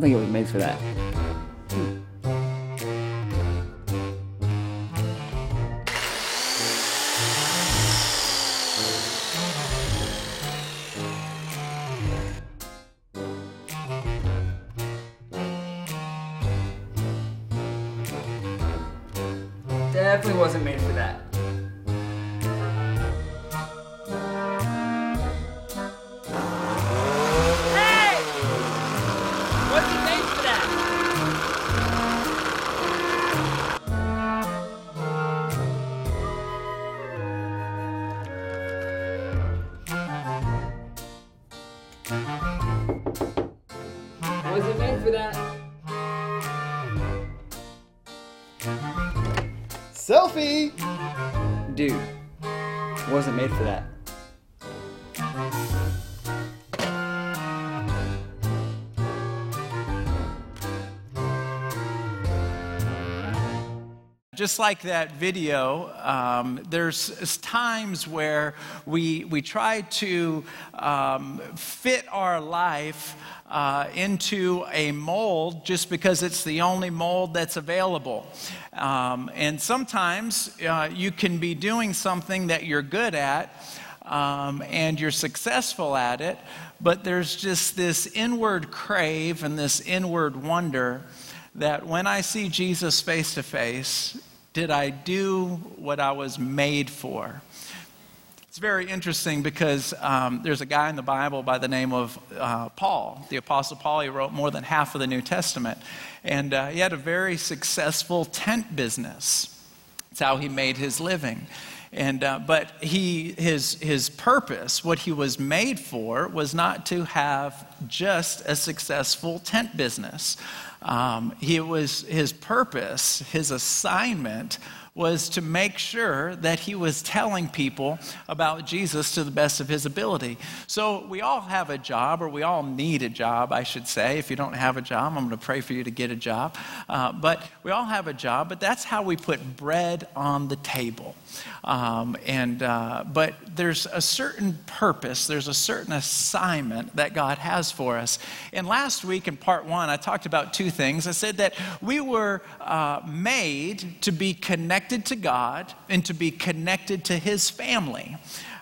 Hey, I don't think it was made that. Selfie! Dude, wasn't made for that. Just like that video, um, there's times where we, we try to um, fit our life uh, into a mold just because it's the only mold that's available. Um, and sometimes uh, you can be doing something that you're good at um, and you're successful at it, but there's just this inward crave and this inward wonder that when I see Jesus face to face, did I do what I was made for? It's very interesting because um, there's a guy in the Bible by the name of uh, Paul, the Apostle Paul. He wrote more than half of the New Testament. And uh, he had a very successful tent business. That's how he made his living. And, uh, but he, his, his purpose, what he was made for, was not to have just a successful tent business. Um, he was, his purpose, his assignment, was to make sure that he was telling people about Jesus to the best of his ability. So we all have a job, or we all need a job, I should say. If you don't have a job, I'm going to pray for you to get a job. Uh, but we all have a job, but that's how we put bread on the table. Um, and uh, but there's a certain purpose, there's a certain assignment that God has for us. And last week in part one, I talked about two things. I said that we were uh, made to be connected to God and to be connected to His family.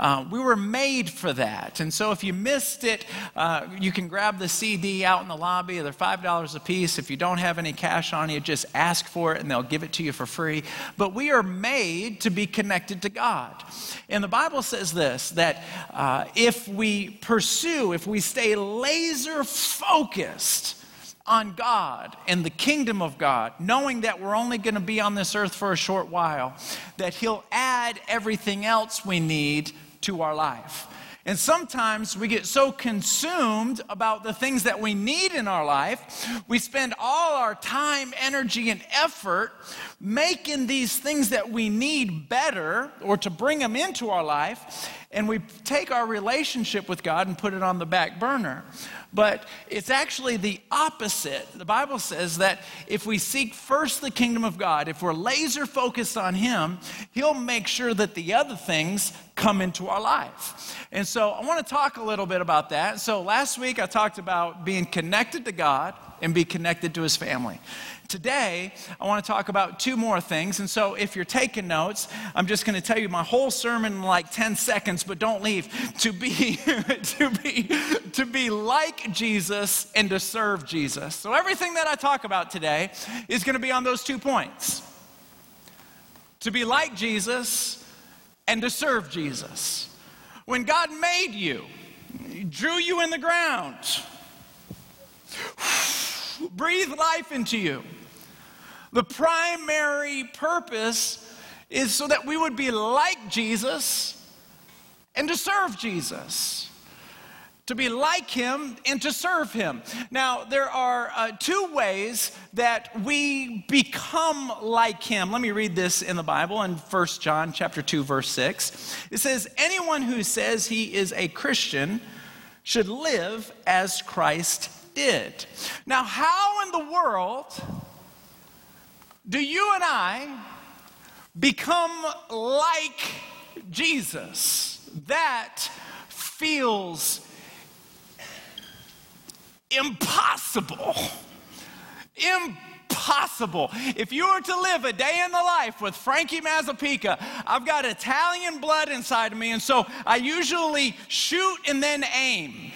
Uh, we were made for that. And so if you missed it, uh, you can grab the CD out in the lobby. They're $5 a piece. If you don't have any cash on you, just ask for it and they'll give it to you for free. But we are made to be connected to God. And the Bible says this that uh, if we pursue, if we stay laser focused, on God and the kingdom of God, knowing that we're only going to be on this earth for a short while, that He'll add everything else we need to our life. And sometimes we get so consumed about the things that we need in our life, we spend all our time, energy, and effort making these things that we need better or to bring them into our life, and we take our relationship with God and put it on the back burner. But it's actually the opposite. The Bible says that if we seek first the kingdom of God, if we're laser focused on Him, He'll make sure that the other things come into our life. And so I want to talk a little bit about that. So last week I talked about being connected to God and be connected to His family. Today, I want to talk about two more things. And so, if you're taking notes, I'm just going to tell you my whole sermon in like 10 seconds, but don't leave. To be, to be, to be like Jesus and to serve Jesus. So, everything that I talk about today is going to be on those two points to be like Jesus and to serve Jesus. When God made you, He drew you in the ground, breathed life into you. The primary purpose is so that we would be like Jesus and to serve Jesus. To be like him and to serve him. Now, there are uh, two ways that we become like him. Let me read this in the Bible in 1 John chapter 2 verse 6. It says, "Anyone who says he is a Christian should live as Christ did." Now, how in the world do you and I become like Jesus? That feels impossible. Impossible. If you were to live a day in the life with Frankie Mazzapica, I've got Italian blood inside of me, and so I usually shoot and then aim.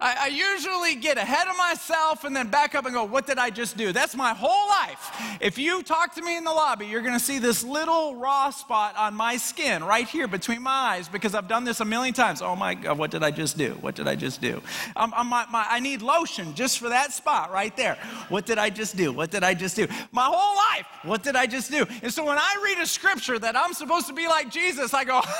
I, I, usually get ahead of myself and then back up and go, What did I just do? That's my whole life. If you talk to me in the lobby, you're going to see this little raw spot on my skin right here between my eyes because I've done this a million times. Oh my God, what did I just do? What did I just do? My, my, I need lotion just for that spot right there. What did I just do? What did I just do? My whole life, what did I just do? And so when I read a scripture that I'm supposed to be like Jesus, I go,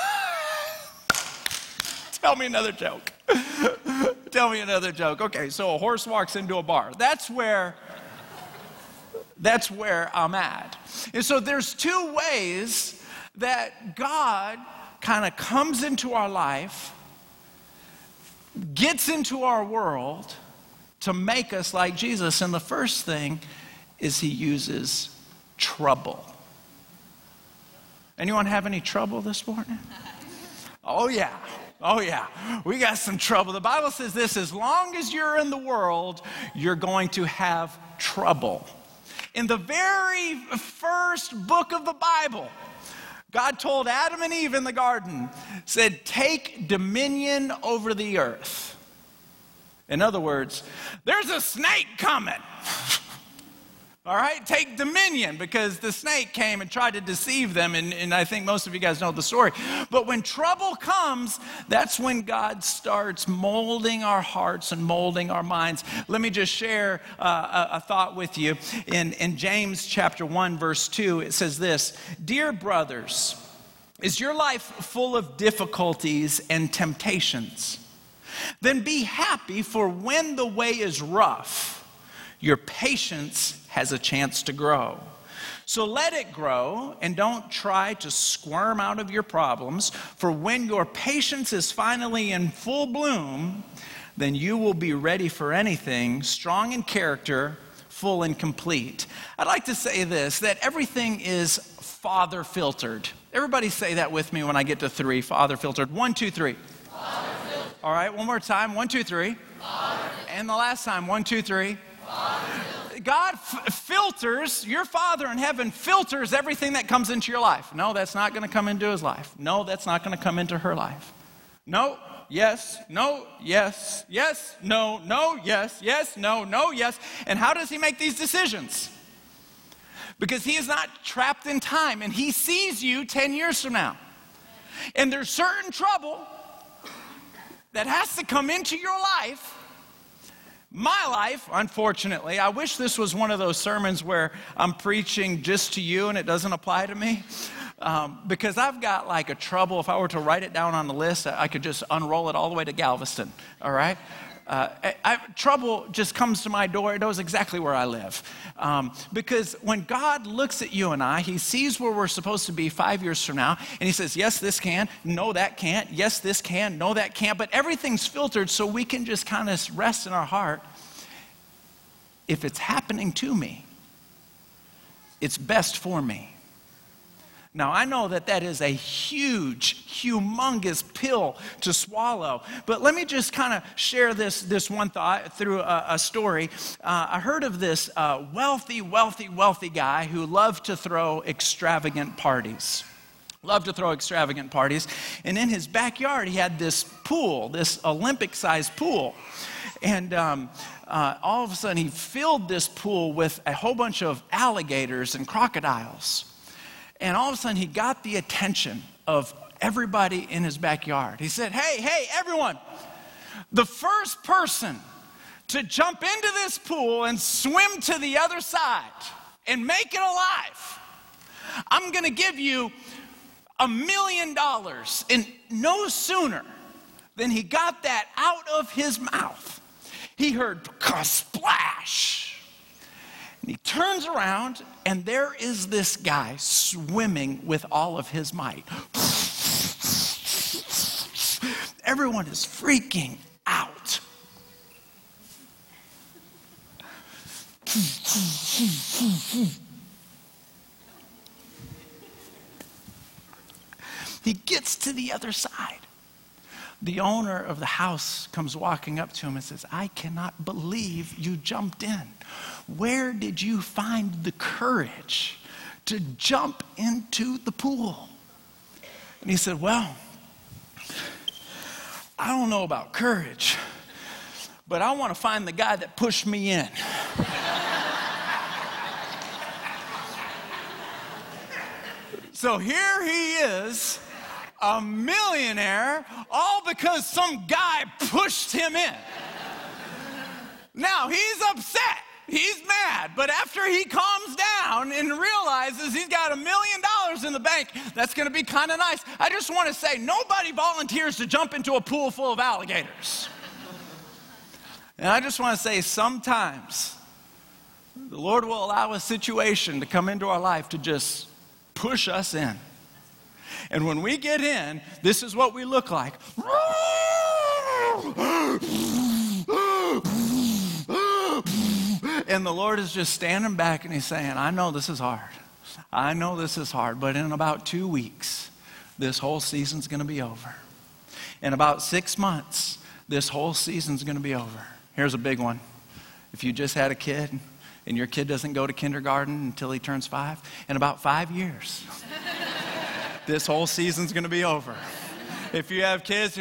Tell me another joke. Tell me another joke. Okay, so a horse walks into a bar. That's where that's where I'm at. And so there's two ways that God kind of comes into our life, gets into our world to make us like Jesus. And the first thing is he uses trouble. Anyone have any trouble this morning? Oh, yeah. Oh, yeah, we got some trouble. The Bible says this as long as you're in the world, you're going to have trouble. In the very first book of the Bible, God told Adam and Eve in the garden, said, Take dominion over the earth. In other words, there's a snake coming. All right, take dominion because the snake came and tried to deceive them, and, and, I think most of you guys know the story. But when trouble comes, that's when God starts molding our hearts and molding our minds. Let me just share uh, a, a thought with you. In, in James chapter 1, verse 2, it says this Dear brothers, is your life full of difficulties and temptations? Then be happy, for when the way is rough, your patience has a chance to grow. So let it grow and don't try to squirm out of your problems, for when your patience is finally in full bloom, then you will be ready for anything, strong in character, full and complete. I'd like to say this that everything is father filtered. Everybody say that with me when I get to three father filtered. One, two, three. All right, one more time. One, two, three. And the last time. One, two, three. God f- filters, your Father in heaven filters everything that comes into your life. No, that's not going to come into his life. No, that's not going to come into her life. No, yes, no, yes, yes, no, no, yes, yes, no, no, yes. And how does he make these decisions? Because he is not trapped in time and he sees you 10 years from now. And there's certain trouble that has to come into your life my life, unfortunately, I wish this was one of those sermons where I'm preaching just to you and it doesn't apply to me. Um, because I've got like a trouble. If I were to write it down on the list, I could just unroll it all the way to Galveston, all right? Uh, I, trouble just comes to my door. It knows exactly where I live. Um, because when God looks at you and I, He sees where we're supposed to be five years from now, and He says, Yes, this can. No, that can't. Yes, this can. No, that can't. But everything's filtered so we can just kind of rest in our heart. If it's happening to me, it's best for me. Now, I know that that is a huge, humongous pill to swallow, but let me just kind of share this, this one thought through a, a story. Uh, I heard of this uh, wealthy, wealthy, wealthy guy who loved to throw extravagant parties loved to throw extravagant parties. And in his backyard, he had this pool, this Olympic sized pool. And um, uh, all of a sudden, he filled this pool with a whole bunch of alligators and crocodiles. And all of a sudden, he got the attention of everybody in his backyard. He said, Hey, hey, everyone, the first person to jump into this pool and swim to the other side and make it alive, I'm going to give you a million dollars. And no sooner than he got that out of his mouth, he heard splash and he turns around, and there is this guy swimming with all of his might. Everyone is freaking out. He gets to the other side. The owner of the house comes walking up to him and says, I cannot believe you jumped in. Where did you find the courage to jump into the pool? And he said, Well, I don't know about courage, but I want to find the guy that pushed me in. so here he is a millionaire all because some guy pushed him in. Now he's upset. He's mad, but after he calms down and realizes he's got a million dollars in the bank, that's gonna be kind of nice. I just wanna say nobody volunteers to jump into a pool full of alligators. And I just wanna say sometimes the Lord will allow a situation to come into our life to just push us in. And when we get in, this is what we look like. And the Lord is just standing back and He's saying, I know this is hard. I know this is hard, but in about two weeks, this whole season's going to be over. In about six months, this whole season's going to be over. Here's a big one. If you just had a kid and your kid doesn't go to kindergarten until he turns five, in about five years, this whole season's going to be over. If you have kids,